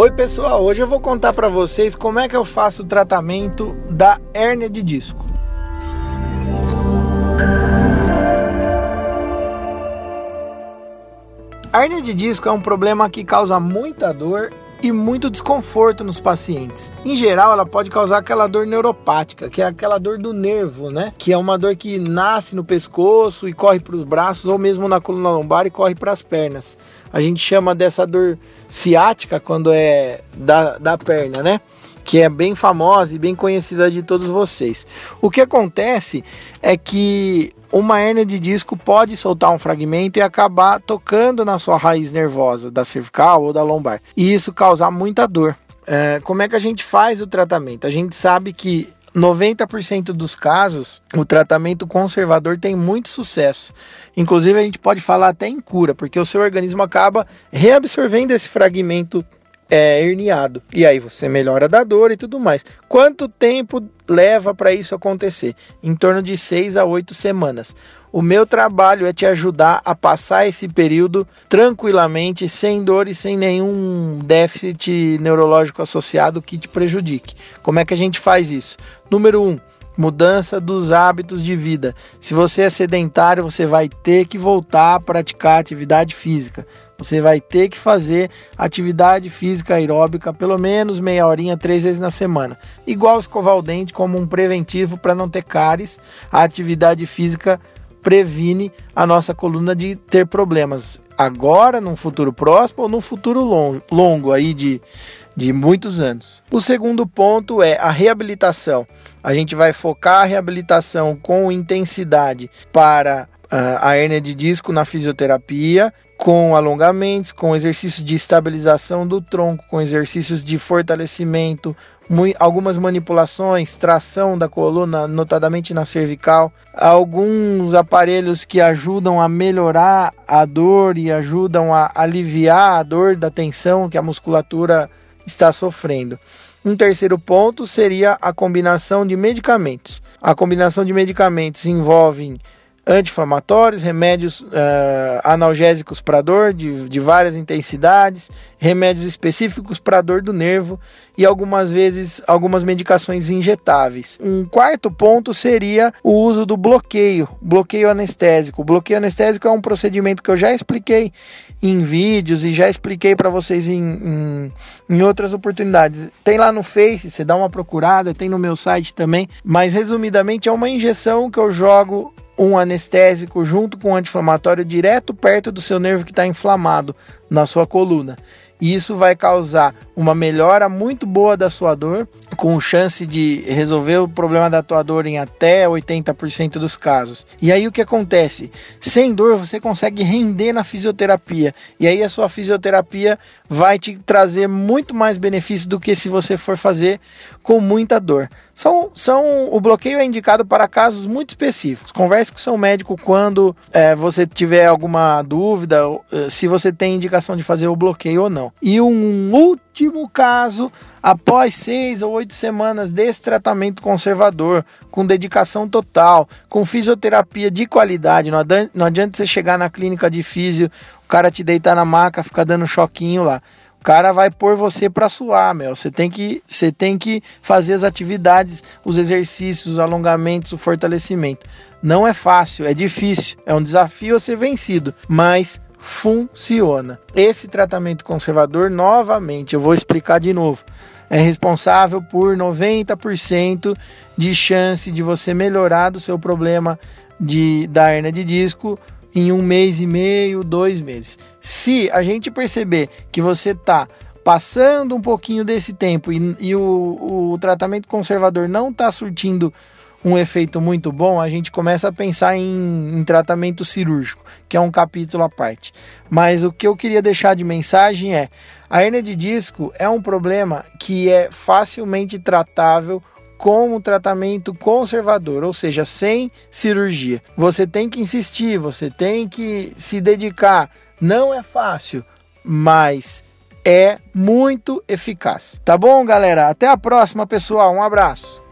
Oi pessoal, hoje eu vou contar para vocês como é que eu faço o tratamento da hérnia de disco. A hérnia de disco é um problema que causa muita dor e muito desconforto nos pacientes. Em geral, ela pode causar aquela dor neuropática, que é aquela dor do nervo, né? Que é uma dor que nasce no pescoço e corre para os braços, ou mesmo na coluna lombar e corre para as pernas. A gente chama dessa dor ciática quando é da, da perna, né? Que é bem famosa e bem conhecida de todos vocês. O que acontece é que uma hérnia de disco pode soltar um fragmento e acabar tocando na sua raiz nervosa, da cervical ou da lombar, e isso causar muita dor. É, como é que a gente faz o tratamento? A gente sabe que 90% dos casos, o tratamento conservador tem muito sucesso. Inclusive, a gente pode falar até em cura, porque o seu organismo acaba reabsorvendo esse fragmento é, herniado. E aí você melhora da dor e tudo mais. Quanto tempo leva para isso acontecer? Em torno de 6 a 8 semanas. O meu trabalho é te ajudar a passar esse período tranquilamente, sem dor e sem nenhum déficit neurológico associado que te prejudique. Como é que a gente faz isso? Número 1. Um, mudança dos hábitos de vida. Se você é sedentário, você vai ter que voltar a praticar atividade física. Você vai ter que fazer atividade física aeróbica pelo menos meia horinha, três vezes na semana. Igual escovar o dente como um preventivo para não ter cáries, a atividade física previne a nossa coluna de ter problemas agora, num futuro próximo ou num futuro longo, longo aí de, de muitos anos. O segundo ponto é a reabilitação. A gente vai focar a reabilitação com intensidade para uh, a hérnia de disco na fisioterapia com alongamentos, com exercícios de estabilização do tronco, com exercícios de fortalecimento, algumas manipulações, tração da coluna, notadamente na cervical, alguns aparelhos que ajudam a melhorar a dor e ajudam a aliviar a dor da tensão que a musculatura está sofrendo. Um terceiro ponto seria a combinação de medicamentos. A combinação de medicamentos envolve anti-inflamatórios, remédios uh, analgésicos para dor de, de várias intensidades, remédios específicos para dor do nervo e algumas vezes algumas medicações injetáveis. Um quarto ponto seria o uso do bloqueio, bloqueio anestésico. O bloqueio anestésico é um procedimento que eu já expliquei em vídeos e já expliquei para vocês em, em, em outras oportunidades. Tem lá no Face, você dá uma procurada, tem no meu site também, mas resumidamente é uma injeção que eu jogo um anestésico junto com um anti-inflamatório direto perto do seu nervo que está inflamado na sua coluna. E isso vai causar uma melhora muito boa da sua dor, com chance de resolver o problema da tua dor em até 80% dos casos. E aí o que acontece? Sem dor você consegue render na fisioterapia. E aí a sua fisioterapia vai te trazer muito mais benefício do que se você for fazer com muita dor. São, são, o bloqueio é indicado para casos muito específicos. Converse com seu médico quando é, você tiver alguma dúvida, eh, se você tem indicação de fazer o bloqueio ou não. E um último caso, após seis ou oito semanas desse tratamento conservador, com dedicação total, com fisioterapia de qualidade, não adianta, você chegar na clínica de físio, o cara te deitar na maca, ficar dando choquinho lá. O cara vai pôr você para suar, meu. Você tem que, você tem que fazer as atividades, os exercícios, os alongamentos, o fortalecimento. Não é fácil, é difícil, é um desafio a ser vencido, mas funciona. Esse tratamento conservador, novamente, eu vou explicar de novo, é responsável por 90% de chance de você melhorar do seu problema de da hernia de disco em um mês e meio, dois meses. Se a gente perceber que você está passando um pouquinho desse tempo e, e o, o tratamento conservador não está surtindo um efeito muito bom, a gente começa a pensar em, em, tratamento cirúrgico, que é um capítulo à parte. Mas o que eu queria deixar de mensagem é: a hernia de disco é um problema que é facilmente tratável com um tratamento conservador, ou seja, sem cirurgia. Você tem que insistir, você tem que se dedicar. Não é fácil, mas é muito eficaz. Tá bom, galera? Até a próxima, pessoal. Um abraço.